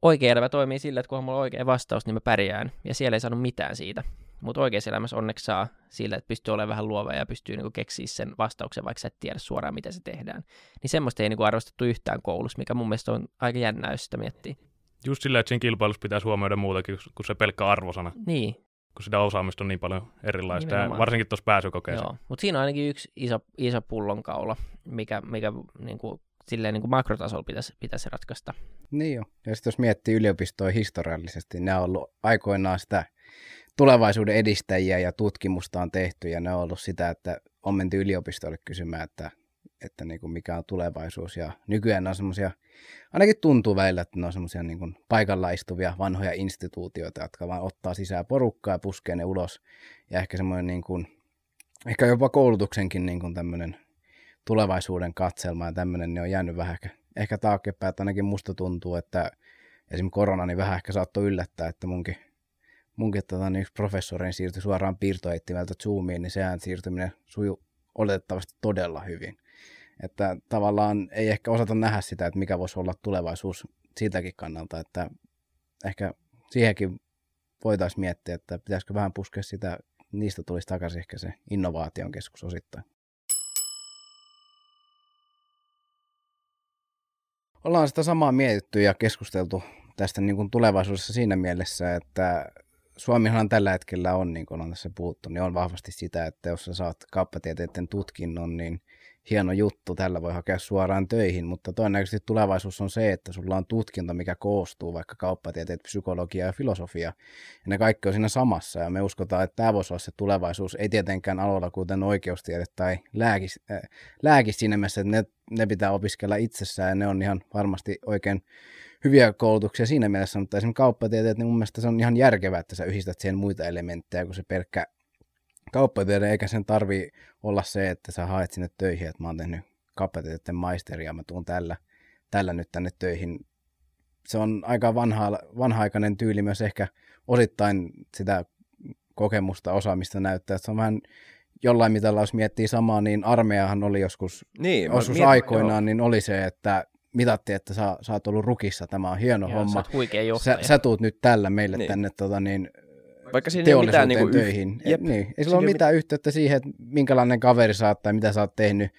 S6: oikea elämä toimii sillä, että kun on mulla oikea vastaus, niin mä pärjään. Ja siellä ei saanut mitään siitä. Mutta oikeassa elämässä onneksi saa sillä, että pystyy olemaan vähän luova ja pystyy niinku keksiä sen vastauksen, vaikka sä et tiedä suoraan, miten se tehdään. Niin semmoista ei niinku arvostettu yhtään koulussa, mikä mun mielestä on aika jännää, jos sitä miettii.
S3: Just silleen, että siinä kilpailussa pitäisi huomioida muutakin kuin se pelkkä arvosana,
S6: Niin,
S3: kun sitä osaamista on niin paljon erilaista, ja varsinkin tuossa pääsykokeessa.
S6: joo. Mutta siinä on ainakin yksi iso, iso pullonkaula, mikä, mikä niinku, silleen niinku makrotasolla pitäisi, pitäisi ratkaista.
S1: Niin jo. Ja sitten jos miettii yliopistoa historiallisesti, ne on ollut aikoinaan sitä tulevaisuuden edistäjiä ja tutkimusta on tehty ja ne on ollut sitä, että on menty yliopistolle kysymään, että, että niin kuin mikä on tulevaisuus. Ja nykyään ne on semmoisia, ainakin tuntuu välillä, että ne on semmoisia niin paikalla istuvia vanhoja instituutioita, jotka vaan ottaa sisään porukkaa ja puskee ne ulos. Ja ehkä semmoinen niin kuin, ehkä jopa koulutuksenkin niin kuin tämmöinen tulevaisuuden katselma ja tämmöinen niin on jäänyt vähän ehkä, ehkä taaksepäin, että ainakin musta tuntuu, että esimerkiksi korona niin vähän ehkä saattoi yllättää, että munkin, munkin tota, niin yksi professori siirtyi suoraan piirtoheittimeltä Zoomiin, niin sehän siirtyminen sujuu oletettavasti todella hyvin. Että tavallaan ei ehkä osata nähdä sitä, että mikä voisi olla tulevaisuus siltäkin kannalta, että ehkä siihenkin voitaisiin miettiä, että pitäisikö vähän puskea sitä, niistä tulisi takaisin ehkä se innovaation keskus osittain. Ollaan sitä samaa mietitty ja keskusteltu tästä niin kuin tulevaisuudessa siinä mielessä, että Suomihan tällä hetkellä on, niin kuin on tässä puhuttu, niin on vahvasti sitä, että jos sä saat kauppatieteiden tutkinnon, niin hieno juttu, tällä voi hakea suoraan töihin, mutta todennäköisesti tulevaisuus on se, että sulla on tutkinto, mikä koostuu vaikka kauppatieteet, psykologia ja filosofia, ja ne kaikki on siinä samassa, ja me uskotaan, että tämä voisi olla se tulevaisuus, ei tietenkään aloilla kuten oikeustiede tai lääkis, äh, lääkis siinä mielessä, että ne, ne pitää opiskella itsessään, ja ne on ihan varmasti oikein hyviä koulutuksia siinä mielessä, mutta esimerkiksi kauppatieteet, niin mun mielestä se on ihan järkevää, että sä yhdistät siihen muita elementtejä kuin se pelkkä kauppatiede, eikä sen tarvi olla se, että sä haet sinne töihin, että mä oon tehnyt kauppatieteiden maisteria ja mä tuun tällä, tällä nyt tänne töihin. Se on aika vanha, vanha-aikainen tyyli myös ehkä osittain sitä kokemusta, osaamista näyttää, että se on vähän jollain mitalla, jos miettii samaa, niin armeijahan oli joskus,
S5: Niin,
S1: joskus
S5: mietin-
S1: aikoinaan,
S5: joo.
S1: niin oli se, että mitattiin, että sä, sä oot ollut rukissa, tämä on hieno
S6: Joo, sä
S1: homma.
S6: oot huikea
S1: Sä,
S6: johtaja.
S1: sä tuut nyt tällä meille
S5: Niin.
S1: tänne tota, niin,
S5: Vaikka siinä ei ole mitään
S1: teollisuuteen
S5: niinku yh-
S1: töihin.
S5: Jep.
S1: Niin. Ei sillä ole
S5: ei
S1: mitään yhteyttä siihen, että minkälainen kaveri sä oot tai mitä sä oot tehnyt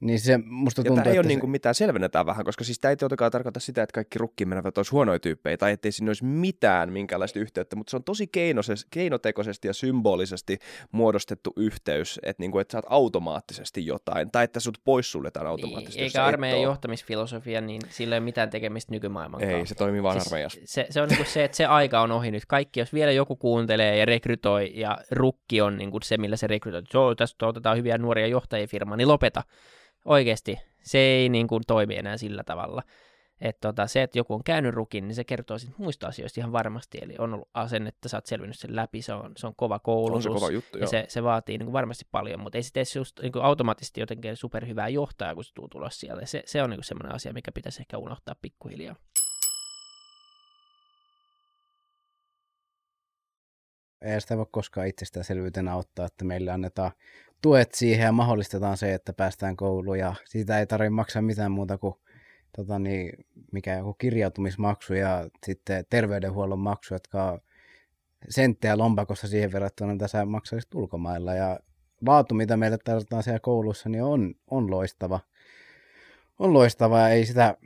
S1: Niin se musta
S5: Ja
S1: tuntuu,
S5: tämä ei ole
S1: että
S5: niin
S1: se,
S5: kuin mitään, selvennetään vähän, koska siis tämä ei tietenkään tarkoita sitä, että kaikki rukkiin menevät olisi huonoja tyyppejä tai ettei siinä olisi mitään minkäänlaista yhteyttä, mutta se on tosi keinoses, keinotekoisesti ja symbolisesti muodostettu yhteys, että, niin kuin, että saat automaattisesti jotain tai että sut poissuljetaan automaattisesti.
S6: Niin, eikä
S5: et
S6: armeijan johtamisfilosofia, niin sillä ei ole mitään tekemistä nykymaailman
S5: Ei,
S6: kanssa.
S5: se toimii vaan
S6: Siis
S5: armeijassa.
S6: se, se on niin kuin se, että se aika on ohi nyt. Kaikki, jos vielä joku kuuntelee ja rekrytoi, ja rukki on niin kuin se, millä se rekrytoi, että joo, tästä otetaan hyviä nuoria johtajia firmaan, niin lopeta. Oikeasti, se ei niin kuin toimi enää sillä tavalla. Että tota, se, että joku on käynyt rukin, niin se kertoo sit muista asioista ihan varmasti. Eli on ollut asennetta, sä oot selvinnyt sen läpi, se on, se on kova koulutus.
S5: On se kova juttu,
S6: ja
S5: joo.
S6: se, se vaatii niin kuin varmasti paljon, mutta ei se tee just niin kuin automaattisesti jotenkin superhyvää johtajaa, kun se tuu tulos siellä. Se, se on niin kuin semmoinen asia, mikä pitäisi ehkä unohtaa pikkuhiljaa.
S1: ei sitä voi koskaan itsestäänselvyytenä ottaa, että meille annetaan tuet siihen ja mahdollistetaan se, että päästään kouluun ja siitä ei tarvitse maksaa mitään muuta kuin tota niin, mikä joku kirjautumismaksu ja sitten terveydenhuollon maksu, jotka on senttejä lompakossa siihen verrattuna, mitä sä maksaisit ulkomailla. Ja laatu, mitä meille tarjotaan siellä koulussa, niin on, on loistava. On loistava ja ei sitä,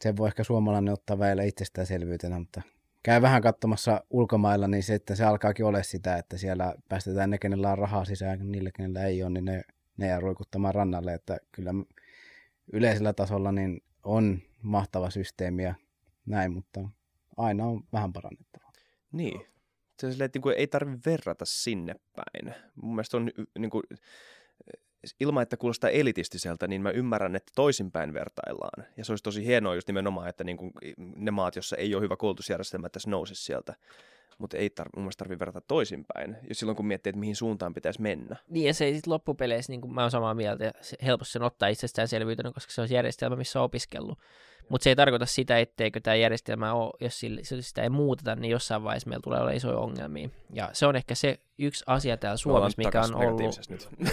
S1: sen voi ehkä suomalainen ottaa vielä itsestäänselvyytenä, mutta käy vähän katsomassa ulkomailla, niin se, että se alkaakin ole sitä, että siellä päästetään ne, kenellä on rahaa sisään, niille, kenellä ei ole, niin ne, ne jää ruikuttamaan rannalle, että kyllä yleisellä tasolla niin on mahtava systeemi ja näin, mutta aina on vähän parannettavaa.
S5: Niin. Se on silleen, että niinku ei tarvitse verrata sinne päin. Mun mielestä on y- niinku, ilman, että kuulostaa elitistiseltä, niin mä ymmärrän, että toisinpäin vertaillaan. Ja se olisi tosi hienoa just nimenomaan, että niinku ne maat, joissa ei ole hyvä koulutusjärjestelmä, että se nousisi sieltä. Mutta ei tar- mun tarvitse verrata toisinpäin, jos silloin kun miettii, että mihin suuntaan pitäisi mennä.
S6: Niin, ja se ei sitten loppupeleissä, niin kuin mä oon samaa mieltä, helposti sen ottaa itsestäänselvyytenä, koska se on järjestelmä, missä on opiskellut. Mutta se ei tarkoita sitä, etteikö tämä järjestelmä ole, jos sitä ei muuteta, niin jossain vaiheessa meillä tulee olla isoja ongelmia. Ja se on ehkä se yksi asia täällä Suomessa, mikä on ollut...
S5: nyt.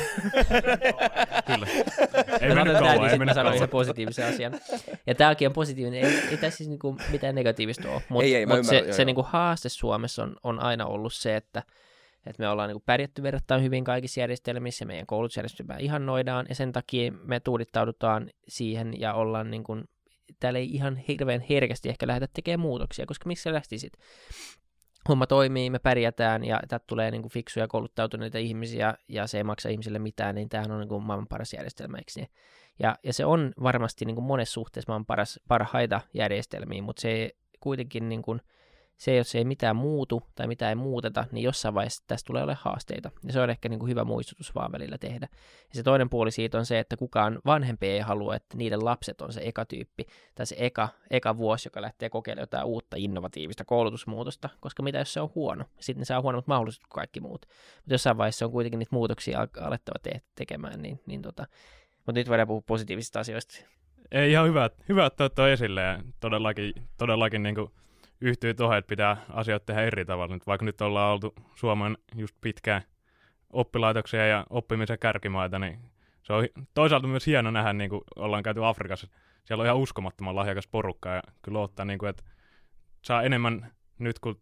S3: Kyllä. Ei
S6: Mä
S3: mennyt kauan, ei
S6: niin
S3: mennyt kauan.
S6: sen positiivisen asian. Ja tämäkin on positiivinen. Ei, ei tässä siis niinku mitään negatiivista ole. Mutta
S5: Ei, ei, mä
S6: mut se,
S5: ymmärrän, joo,
S6: se
S5: joo.
S6: niinku haaste Suomessa on, on aina ollut se, että, että me ollaan niinku pärjätty verrattain hyvin kaikissa järjestelmissä. Meidän koulutusjärjestelmää ihannoidaan ja sen takia me tuudittaudutaan siihen ja ollaan niinku, täällä ei ihan hirveän herkästi ehkä lähdetä tekemään muutoksia, koska miksi sä lähtisit? homma toimii, me pärjätään ja täältä tulee niin kuin fiksuja kouluttautuneita ihmisiä ja se ei maksa ihmisille mitään, niin tämähän on niin kuin maailman paras järjestelmä, eikö niin? Ja, ja se on varmasti niin kuin monessa suhteessa maailman paras, parhaita järjestelmiä, mutta se kuitenkin niin kuin, se, jos ei mitään muutu tai mitään ei muuteta, niin jossain vaiheessa tästä tulee olemaan haasteita. Ja se on ehkä niin kuin hyvä muistutus vaan välillä tehdä. Ja se toinen puoli siitä on se, että kukaan vanhempi ei halua, että niiden lapset on se eka tyyppi tai se eka, eka vuosi, joka lähtee kokeilemaan jotain uutta innovatiivista koulutusmuutosta, koska mitä jos se on huono? Sitten ne saa huonommat mahdollisuudet kuin kaikki muut. Mutta jossain vaiheessa on kuitenkin niitä muutoksia al- alettava te- tekemään, niin, niin tota. mutta nyt voidaan puhua positiivisista asioista.
S3: Ei ihan hyvä, hyvä ottaa tuo esille ja todellakin, todellakin niin yhtyy tuohon, että pitää asioita tehdä eri tavalla. Nyt vaikka nyt ollaan oltu Suomen just pitkään oppilaitoksia ja oppimisen kärkimaita, niin se on toisaalta myös hieno nähdä, niin kuin ollaan käyty Afrikassa. Siellä on ihan uskomattoman lahjakas porukka ja kyllä ottaa, niin kuin, että saa enemmän nyt, kun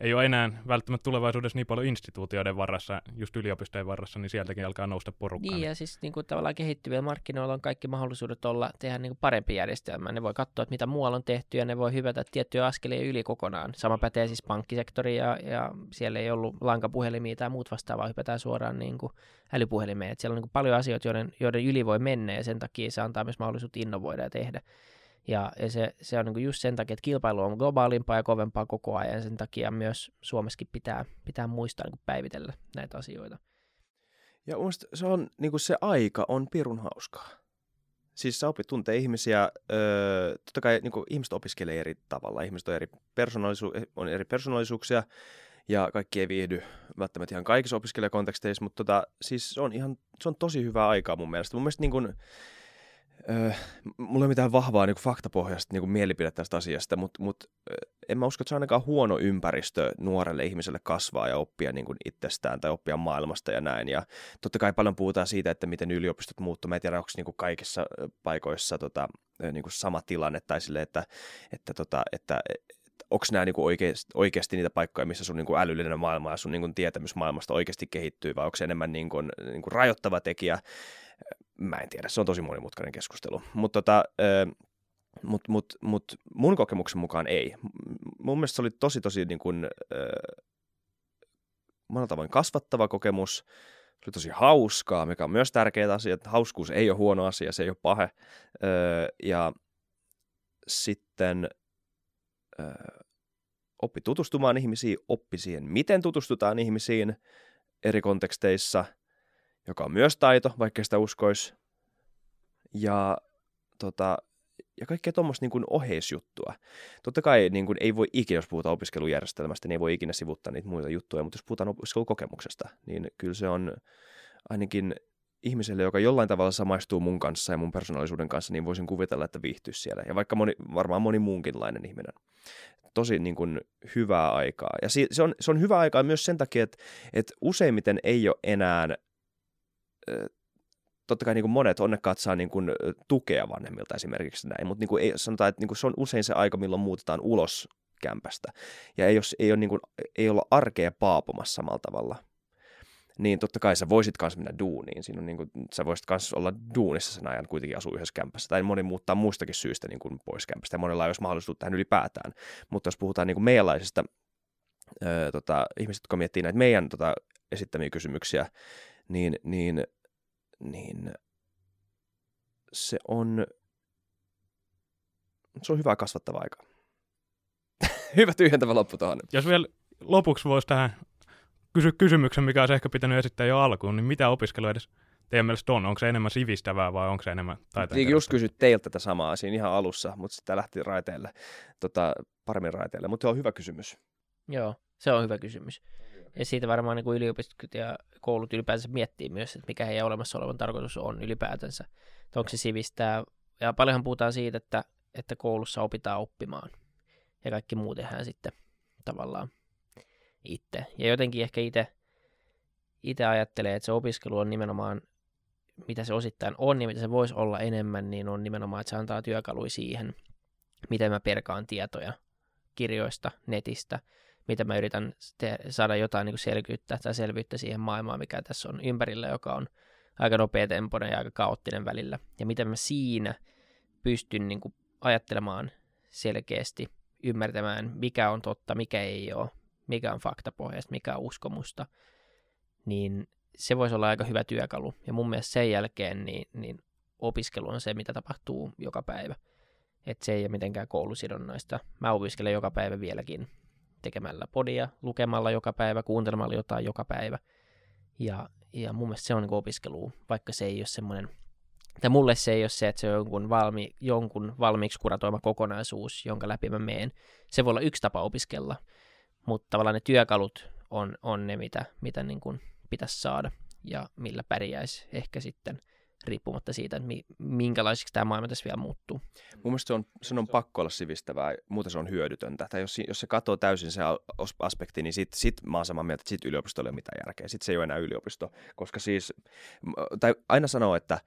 S3: ei ole enää välttämättä tulevaisuudessa niin paljon instituutioiden varassa, just yliopistojen varassa, niin sieltäkin alkaa nousta porukkaa.
S6: Niin, ja siis niin kuin tavallaan kehittyvillä markkinoilla on kaikki mahdollisuudet olla, tehdä niin kuin parempi järjestelmä. Ne voi katsoa, että mitä muualla on tehty, ja ne voi hyvätä tiettyjä askelia yli kokonaan. Sama pätee siis pankkisektori, ja, ja siellä ei ollut lankapuhelimia tai muut vastaavaa, hypätään suoraan niin kuin älypuhelimeen. Et siellä on niin kuin paljon asioita, joiden, joiden yli voi mennä, ja sen takia se antaa myös mahdollisuutta innovoida ja tehdä. Ja, ja se, se on niin just sen takia, että kilpailu on globaalimpaa ja kovempaa koko ajan, ja sen takia myös Suomessakin pitää, pitää muistaa niin päivitellä näitä asioita.
S5: Ja mun se on, niin se aika on pirun hauskaa. Siis sä opit tuntee ihmisiä, öö, totta kai niin ihmiset opiskelee eri tavalla, ihmiset on eri, persoonallisu- on eri persoonallisuuksia, ja kaikki ei viihdy välttämättä ihan kaikissa opiskelijakonteksteissa, mutta tota, siis se on ihan, se on tosi hyvää aikaa mun mielestä. Mun mielestä niin kuin, mulla ei ole mitään vahvaa niin faktapohjaista niin mielipidettä tästä asiasta, mutta, öö, en mä usko, että se on ainakaan huono ympäristö nuorelle ihmiselle kasvaa ja oppia niin itsestään tai oppia maailmasta ja näin. Ja totta kai paljon puhutaan siitä, että miten yliopistot muuttuu. Mä en tiedä, onko niin kaikissa paikoissa tota, niin sama tilanne tai sille, että, että, tota, että onko nämä niinku oikeasti, oikeasti niitä paikkoja, missä sun niinku älyllinen maailma ja sun niinku tietämys maailmasta oikeasti kehittyy, vai onko se enemmän niinku, niinku rajoittava tekijä? mä en tiedä, se on tosi monimutkainen keskustelu. Mutta tota, mut, mut, mut mun kokemuksen mukaan ei. Mun mielestä se oli tosi tosi niin kuin, monella tavoin kasvattava kokemus. Se oli tosi hauskaa, mikä on myös tärkeä asia. Hauskuus ei ole huono asia, se ei ole pahe. Ja sitten oppi tutustumaan ihmisiin, oppi siihen, miten tutustutaan ihmisiin eri konteksteissa, joka on myös taito, vaikka sitä uskoisi. Ja, tota, ja kaikkea tuommoista niin oheisjuttua. Totta kai niin kuin, ei voi ikinä, jos puhutaan opiskelujärjestelmästä, niin ei voi ikinä sivuttaa niitä muita juttuja, mutta jos puhutaan opiskelukokemuksesta, niin kyllä se on ainakin ihmiselle, joka jollain tavalla samaistuu mun kanssa ja mun persoonallisuuden kanssa, niin voisin kuvitella, että viihtyisi siellä. Ja vaikka moni, varmaan moni muunkinlainen ihminen. Tosi niin kuin, hyvää aikaa. Ja si- se, on, se on hyvää aikaa myös sen takia, että, että useimmiten ei ole enää, totta kai niin kuin monet onnekkaat saa niin kuin, tukea vanhemmilta esimerkiksi näin, mutta niin kuin ei, sanotaan, että niin kuin se on usein se aika, milloin muutetaan ulos kämpästä. Ja ei, ole, ei, ole, niin kuin, ei olla arkea paapomassa samalla tavalla niin totta kai sä voisit myös mennä duuniin. Siinä on niin kuin, sä voisit myös olla duunissa sen ajan kuitenkin asua yhdessä kämpässä. Tai moni muuttaa muistakin syistä niin kuin pois kämpästä. Ja monella ei olisi mahdollisuus tähän ylipäätään. Mutta jos puhutaan niin kuin öö, tota, ihmisistä, jotka miettii näitä meidän tota, esittämiä kysymyksiä, niin, niin, niin se on, se on hyvä kasvattava aika. hyvä tyhjentävä loppu tuohon.
S3: Jos vielä lopuksi voisi tähän kysy kysymyksen, mikä olisi ehkä pitänyt esittää jo alkuun, niin mitä opiskelu edes teidän mielestä on? Onko se enemmän sivistävää vai onko se enemmän taiteen
S5: Niin just kysyt teiltä tätä samaa siinä ihan alussa, mutta sitten lähti raiteelle, tota, paremmin raiteelle. Mutta se on hyvä kysymys.
S6: Joo, se on hyvä kysymys. Ja siitä varmaan niin kuin yliopistot ja koulut ylipäätänsä miettii myös, että mikä heidän olemassa olevan tarkoitus on ylipäätänsä. Että onko se sivistää. Ja paljonhan puhutaan siitä, että, että koulussa opitaan oppimaan. Ja kaikki muu tehdään sitten tavallaan itse. Ja jotenkin ehkä itse, itse ajattelee, että se opiskelu on nimenomaan, mitä se osittain on ja mitä se voisi olla enemmän, niin on nimenomaan, että se antaa työkaluja siihen, miten mä perkaan tietoja kirjoista, netistä, miten mä yritän te- saada jotain niin selkyyttä tai selvyyttä siihen maailmaan, mikä tässä on ympärillä, joka on aika nopea tempoinen ja aika kaoottinen välillä. Ja miten mä siinä pystyn niin kuin ajattelemaan selkeästi, ymmärtämään, mikä on totta, mikä ei ole, mikä on faktapohjaista, mikä on uskomusta, niin se voisi olla aika hyvä työkalu. Ja mun mielestä sen jälkeen niin, niin opiskelu on se, mitä tapahtuu joka päivä. Että se ei ole mitenkään koulusidonnaista. Mä opiskelen joka päivä vieläkin tekemällä podia, lukemalla joka päivä, kuuntelemalla jotain joka päivä. Ja, ja mun mielestä se on niin opiskelu, vaikka se ei ole semmoinen, tai mulle se ei ole se, että se on jonkun, valmi, jonkun valmiiksi kuratoima kokonaisuus, jonka läpi mä meen. Se voi olla yksi tapa opiskella, mutta tavallaan ne työkalut on, on ne, mitä, mitä niin kuin pitäisi saada ja millä pärjäisi ehkä sitten riippumatta siitä, että minkälaiseksi tämä maailma tässä vielä muuttuu.
S5: Mun mielestä se on, se on pakko olla sivistävää, muuten se on hyödytöntä. Tai jos, jos se katsoo täysin se aspekti, niin sit, sit mä oon samaa mieltä, että sit yliopisto ei ole mitään järkeä. Sitten se ei ole enää yliopisto, koska siis, tai aina sanoo, että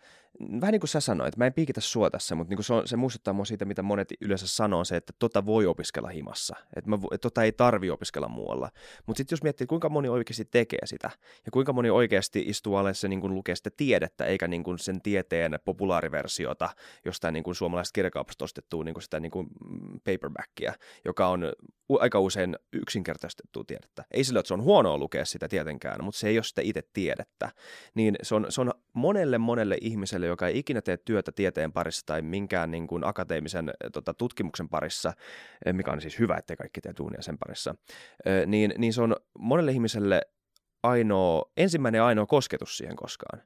S5: vähän niin kuin sä sanoit, että mä en piikitä sua tässä, mutta niin kuin se, on, se muistuttaa mua siitä, mitä monet yleensä sanoo, se, että tota voi opiskella himassa, että, mä, että tota ei tarvi opiskella muualla. Mutta sitten jos miettii, kuinka moni oikeasti tekee sitä, ja kuinka moni oikeasti istuu alle se niin kuin lukee sitä tiedettä, eikä niin kuin sen tieteen populaariversiota jostain niin kuin suomalaisesta kirjakaupasta ostettua niin kuin sitä niin kuin paperbackia, joka on aika usein yksinkertaistettua tiedettä. Ei sillä, että se on huonoa lukea sitä tietenkään, mutta se ei ole sitä itse tiedettä. Niin se on, se on monelle monelle ihmiselle, joka ei ikinä tee työtä tieteen parissa tai minkään niin kuin akateemisen tota, tutkimuksen parissa, eh, mikä on siis hyvä, että kaikki tee duunia sen parissa, eh, niin, niin se on monelle ihmiselle ainoa, ensimmäinen ainoa kosketus siihen koskaan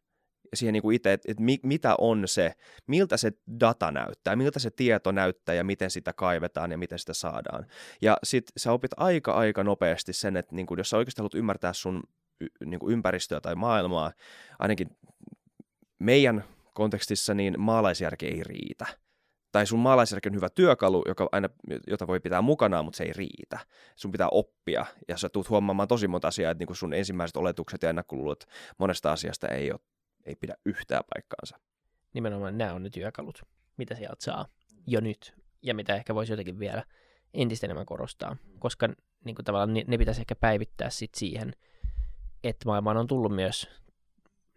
S5: siihen niin kuin itse, että, että mitä on se, miltä se data näyttää, miltä se tieto näyttää ja miten sitä kaivetaan ja miten sitä saadaan. Ja sitten sä opit aika aika nopeasti sen, että niin kuin, jos sä oikeasti haluat ymmärtää sun niin kuin ympäristöä tai maailmaa, ainakin meidän kontekstissa, niin maalaisjärki ei riitä. Tai sun maalaisjärki on hyvä työkalu, joka aina, jota voi pitää mukanaan, mutta se ei riitä. Sun pitää oppia, ja sä tulet huomaamaan tosi monta asiaa, että niin sun ensimmäiset oletukset ja ennakkoluulot monesta asiasta ei ole ei pidä yhtään paikkaansa.
S6: Nimenomaan nämä on ne työkalut, mitä sieltä saa jo nyt ja mitä ehkä voisi jotenkin vielä entistä enemmän korostaa, koska niin kuin tavallaan ne, ne pitäisi ehkä päivittää sit siihen, että maailmaan on tullut myös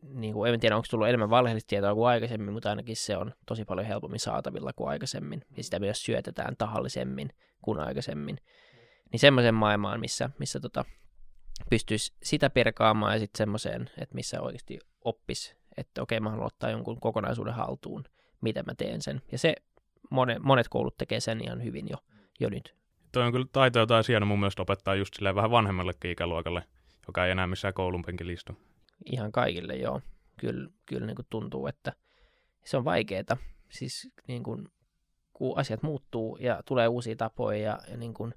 S6: niin kuin, en tiedä onko tullut enemmän valheellista tietoa kuin aikaisemmin, mutta ainakin se on tosi paljon helpommin saatavilla kuin aikaisemmin. Ja sitä myös syötetään tahallisemmin kuin aikaisemmin. Niin semmoisen maailmaan, missä, missä tota, pystyisi sitä perkaamaan ja sitten semmoiseen, että missä oikeasti oppis, että okei, mä haluan ottaa jonkun kokonaisuuden haltuun, miten mä teen sen. Ja se monet, monet koulut tekee sen ihan hyvin jo, jo nyt.
S3: Toi on kyllä taito, jota olisi hieno mun mielestä opettaa just silleen vähän vanhemmallekin ikäluokalle, joka ei enää missään koulun penkillä istu.
S6: Ihan kaikille, joo. Kyllä, kyllä niin kuin tuntuu, että se on vaikeaa. Siis niin kuin, kun asiat muuttuu ja tulee uusia tapoja ja, ja niin kuin,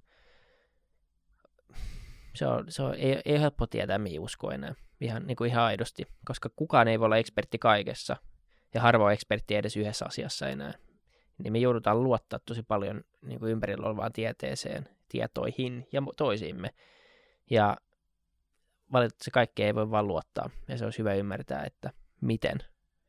S6: se on, se on, ei, ei ole helppo tietää, mihin usko enää. Ihan, niin kuin ihan aidosti, koska kukaan ei voi olla ekspertti kaikessa ja harva on ekspertti edes yhdessä asiassa enää. Niin me joudutaan luottaa tosi paljon niin kuin ympärillä olevaan tieteeseen, tietoihin ja toisiimme. Ja valitettavasti kaikkea ei voi vaan luottaa. Ja se olisi hyvä ymmärtää, että miten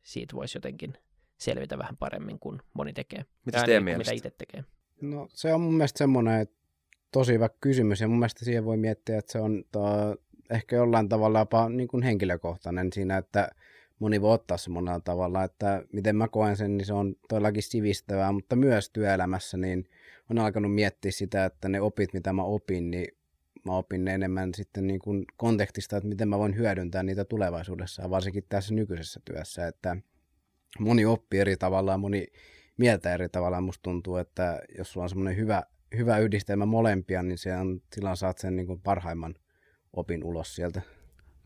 S6: siitä voisi jotenkin selvitä vähän paremmin kuin moni tekee.
S5: Mitä teidän
S6: niin
S5: mielestä?
S6: Mitä itse tekee.
S1: No se on mun mielestä semmoinen että tosi hyvä kysymys ja mun mielestä siihen voi miettiä, että se on to, ehkä jollain tavalla jopa niin kuin henkilökohtainen siinä, että moni voi ottaa se monella tavalla, että miten mä koen sen, niin se on todellakin sivistävää, mutta myös työelämässä niin on alkanut miettiä sitä, että ne opit, mitä mä opin, niin mä opin ne enemmän sitten niin kuin kontekstista, että miten mä voin hyödyntää niitä tulevaisuudessa, varsinkin tässä nykyisessä työssä, että moni oppii eri tavalla ja moni mieltä eri tavalla. Musta tuntuu, että jos sulla on semmoinen hyvä, hyvä yhdistelmä molempia, niin se on, silloin saat sen niin kuin parhaimman opin ulos sieltä.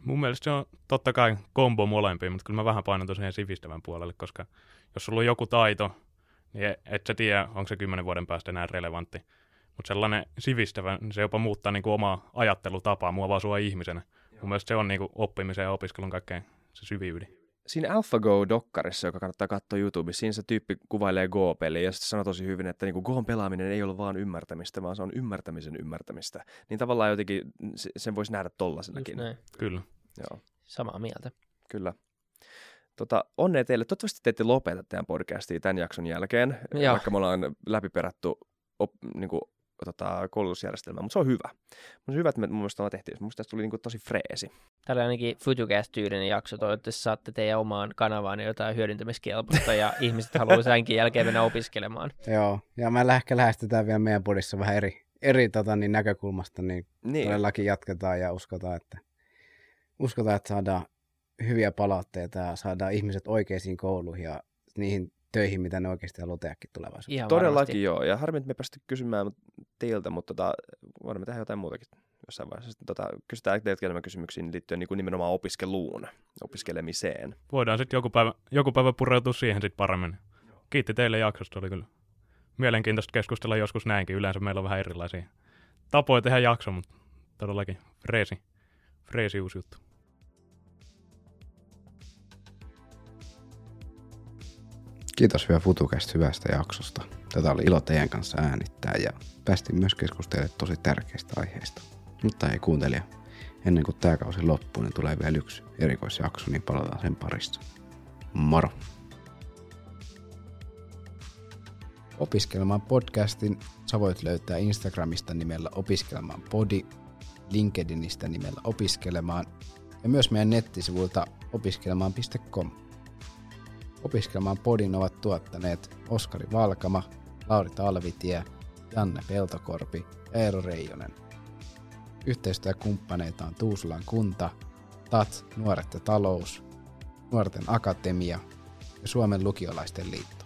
S3: Mun mielestä se on totta kai kombo molempiin, mutta kyllä mä vähän painan tosiaan sivistävän puolelle, koska jos sulla on joku taito, niin e- et sä tiedä, onko se kymmenen vuoden päästä enää relevantti. Mutta sellainen sivistävä, niin se jopa muuttaa niin kuin omaa ajattelutapaa, muovaa sua ihmisenä. Mun mielestä se on niin kuin oppimisen ja opiskelun kaikkein se syvin ydin.
S5: Siinä AlphaGo-dokkarissa, joka kannattaa katsoa YouTubessa, siinä se tyyppi kuvailee Go-peliä ja sitten sanoo tosi hyvin, että niinku Goon pelaaminen ei ole vaan ymmärtämistä, vaan se on ymmärtämisen ymmärtämistä. Niin tavallaan jotenkin se- sen voisi nähdä
S6: Just
S5: tollasenakin.
S6: näin.
S3: Kyllä.
S5: Joo,
S6: Samaa mieltä.
S5: kyllä. Tota, onnea teille. Toivottavasti te ette lopeta teidän podcastia tämän jakson jälkeen,
S6: Joo.
S5: vaikka me ollaan läpiperätty op, niinku, tota, koulutusjärjestelmää, mutta se on hyvä. Mutta se on hyvä, että me mun mielestä ollaan tehty. Mun mielestä tästä tuli niinku tosi freesi.
S6: Oli ainakin Futucast-tyylinen jakso. Toivottavasti saatte teidän omaan kanavaan jotain hyödyntämiskelpoista ja ihmiset haluaa senkin jälkeen mennä opiskelemaan.
S1: Joo, ja me ehkä lähestytään vielä meidän podissa vähän eri, eri tota, niin näkökulmasta, niin
S5: Niin,
S1: todellakin jatketaan ja uskotaan, että, uskotaan, että saadaan hyviä palautteita ja saadaan ihmiset oikeisiin kouluihin ja niihin töihin, mitä ne oikeasti haluaa tehdäkin tulevaisuudessa.
S6: Ihan
S5: todellakin
S6: varmasti.
S5: joo. Ja harmi, että me ei päästy kysymään teiltä, mutta tota, voidaan me tehdä jotain muutakin jossain vaiheessa. Sitten, tota, kysytään teiltä enemmän kysymyksiä liittyen niin kuin nimenomaan opiskeluun, opiskelemiseen.
S3: Voidaan sitten joku päivä, joku päivä pureutua siihen sitten paremmin. Kiitti teille jaksosta, oli kyllä mielenkiintoista keskustella joskus näinkin. Yleensä meillä on vähän erilaisia tapoja tehdä jakso, mutta todellakin freesi, freesi uusi juttu.
S1: Kiitos vielä FutuCast hyvästä jaksosta. Tätä oli ilo teidän kanssa äänittää ja päästiin myös keskustelemaan tosi tärkeistä aiheista. Mutta ei kuuntelija, ennen kuin tämä kausi loppuu, niin tulee vielä yksi erikoisjakso, niin palataan sen parissa. Moro! Opiskelemaan podcastin sä voit löytää Instagramista nimellä opiskelemaan podi, LinkedInistä nimellä opiskelemaan ja myös meidän nettisivuilta opiskelemaan.com. Opiskelemaan podin ovat tuottaneet Oskari Valkama, Lauri Talvitie, Janne Peltokorpi ja Eero Reijonen. Yhteistyökumppaneita on Tuusulan kunta, TAT, Nuoret ja talous, Nuorten akatemia ja Suomen lukiolaisten liitto.